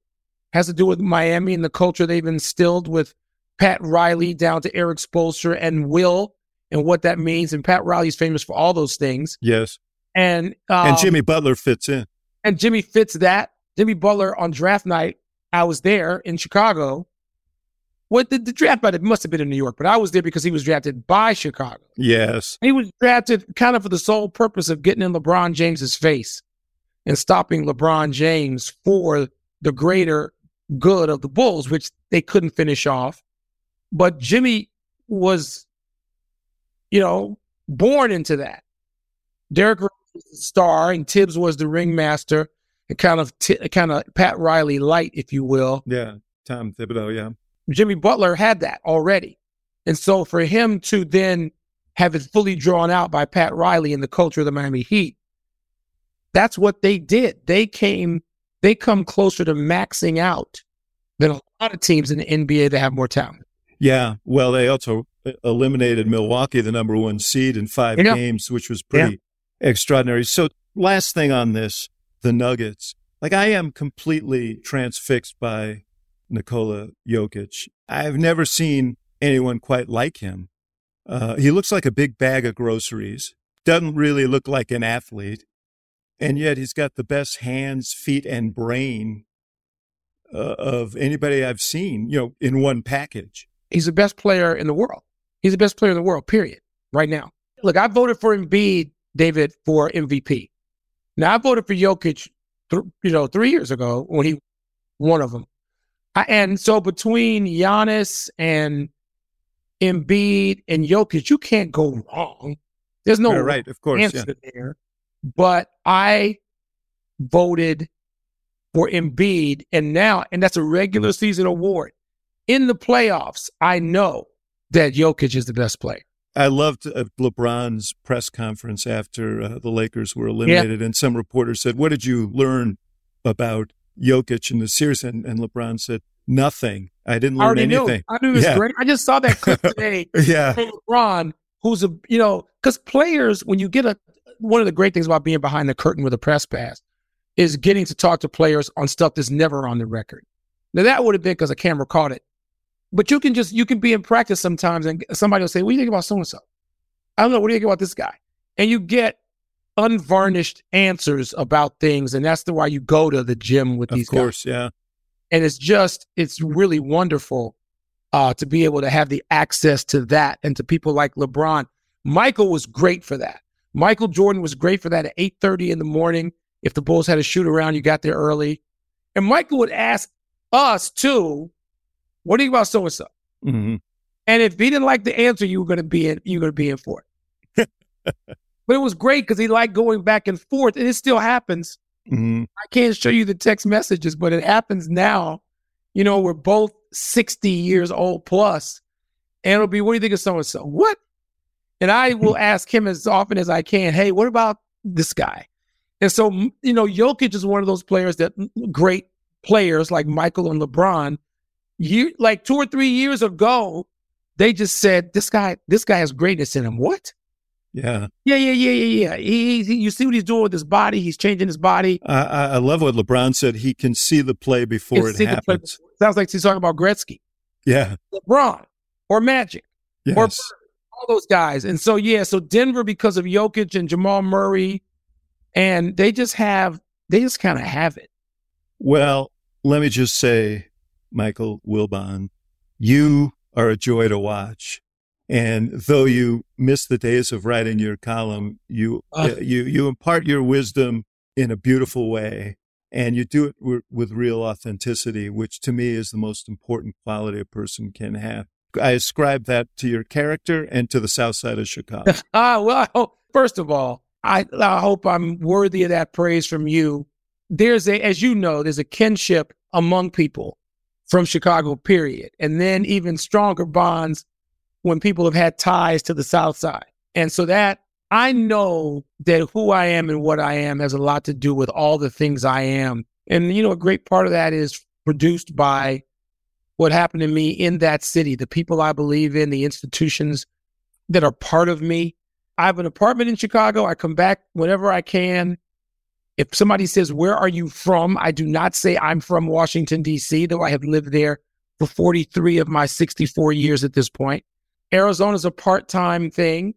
has to do with Miami and the culture they've instilled with Pat Riley down to Erik Spoelstra and Will and what that means. And Pat Riley's famous for all those things. Yes. And um, and Jimmy Butler fits in. And Jimmy fits that. Jimmy Butler on draft night, I was there in Chicago. What the, the draft night? It must have been in New York, but I was there because he was drafted by Chicago. Yes. He was drafted kind of for the sole purpose of getting in LeBron James's face and stopping LeBron James for the greater good of the Bulls, which they couldn't finish off. But Jimmy was, you know, born into that. Derrick was the star, and Thibs was the ringmaster, and kind of t- kind of Pat Riley light, if you will. Yeah, Tom Thibodeau. Yeah, Jimmy Butler had that already, and so for him to then have it fully drawn out by Pat Riley and the culture of the Miami Heat, that's what they did. They came, they come closer to maxing out than a lot of teams in the NBA that have more talent. Yeah. Well, they also eliminated Milwaukee, the number one seed in five you know, games, which was pretty yeah. extraordinary. So, last thing on this the Nuggets. Like, I am completely transfixed by Nikola Jokic. I've never seen anyone quite like him. Uh, he looks like a big bag of groceries, doesn't really look like an athlete. And yet he's got the best hands, feet, and brain uh, of anybody I've seen, you know, in one package. He's the best player in the world. He's the best player in the world, period, right now. Look, I voted for Embiid, David, for MVP. Now, I voted for Jokic, th- you know, three years ago when he one of them. I, and so between Giannis and Embiid and Jokic, you can't go wrong. There's no right, of course, answer yeah. there. But I voted for Embiid, and now, and that's a regular season award. In the playoffs, I know that Jokic is the best player. I loved uh, LeBron's press conference after uh, the Lakers were eliminated, yeah. and some reporter said, "What did you learn about Jokic in the series?" And, and LeBron said, "Nothing. I didn't learn I anything. Knew. I knew it was yeah. great. I just saw that clip today. yeah, LeBron, who's a you know, because players, when you get a one of the great things about being behind the curtain with a press pass is getting to talk to players on stuff that's never on the record. Now that would have been because a camera caught it. But you can just you can be in practice sometimes and somebody will say, What do you think about so and so? I don't know, what do you think about this guy? And you get unvarnished answers about things, and that's the why you go to the gym with these guys. Course, guys. yeah. And it's just it's really wonderful uh, to be able to have the access to that and to people like LeBron. Michael was great for that. Michael Jordan was great for that at 8:30 in the morning. If the Bulls had a shoot around, you got there early. And Michael would ask us too, what do you about so and so? And if he didn't like the answer, you were gonna be in you were gonna be in for it. but it was great because he liked going back and forth, and it still happens. Mm-hmm. I can't show you the text messages, but it happens now. You know, we're both 60 years old plus, and it'll be, what do you think of so and so? What? And I will ask him as often as I can, hey, what about this guy? And so, you know, Jokic is one of those players that great players like Michael and LeBron, you like two or three years ago, they just said, this guy, this guy has greatness in him. What? Yeah. Yeah, yeah, yeah, yeah, yeah. He, he, you see what he's doing with his body. He's changing his body. I, I love what LeBron said. He can see the play before it happens. Before. Sounds like he's talking about Gretzky. Yeah. LeBron or Magic yes. or all those guys. And so, yeah, so Denver, because of Jokic and Jamal Murray, and they just have, they just kind of have it. Well, let me just say, Michael Wilbon, you are a joy to watch. And though you miss the days of writing your column, you uh, you you impart your wisdom in a beautiful way, and you do it w- with real authenticity, which to me is the most important quality a person can have. I ascribe that to your character and to the South Side of Chicago. ah, well, first of all, I, I hope I'm worthy of that praise from you. there's a, as you know, there's a kinship among people from Chicago, period. And then even stronger bonds when people have had ties to the South Side. And so that I know that who I am and what I am has a lot to do with all the things I am. And, you know, a great part of that is produced by what happened to me in that city, the people I believe in, the institutions that are part of me. I have an apartment in Chicago. I come back whenever I can. If somebody says, Where are you from? I do not say I'm from Washington, D.C., though I have lived there for 43 of my 64 years at this point. Arizona is a part time thing.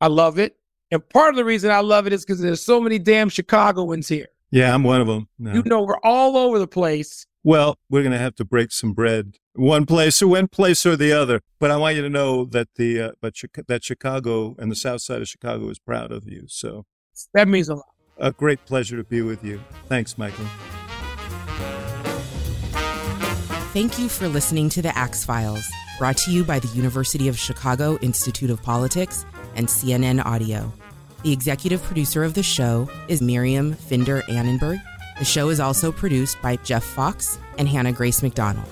I love it. And part of the reason I love it is because there's so many damn Chicagoans here. Yeah, I'm one of them. No. You know, we're all over the place. Well, we're going to have to break some bread one place or one place or the other. But I want you to know that the uh, but that Chicago and the South Side of Chicago is proud of you. So that means a lot. A great pleasure to be with you. Thanks, Michael. Thank you for listening to the Axe Files, brought to you by the University of Chicago Institute of Politics and CNN Audio. The executive producer of the show is Miriam Finder Annenberg. The show is also produced by Jeff Fox and Hannah Grace McDonald.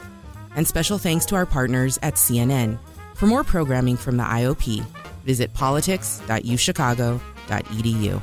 And special thanks to our partners at CNN. For more programming from the IOP, visit politics.uchicago.edu.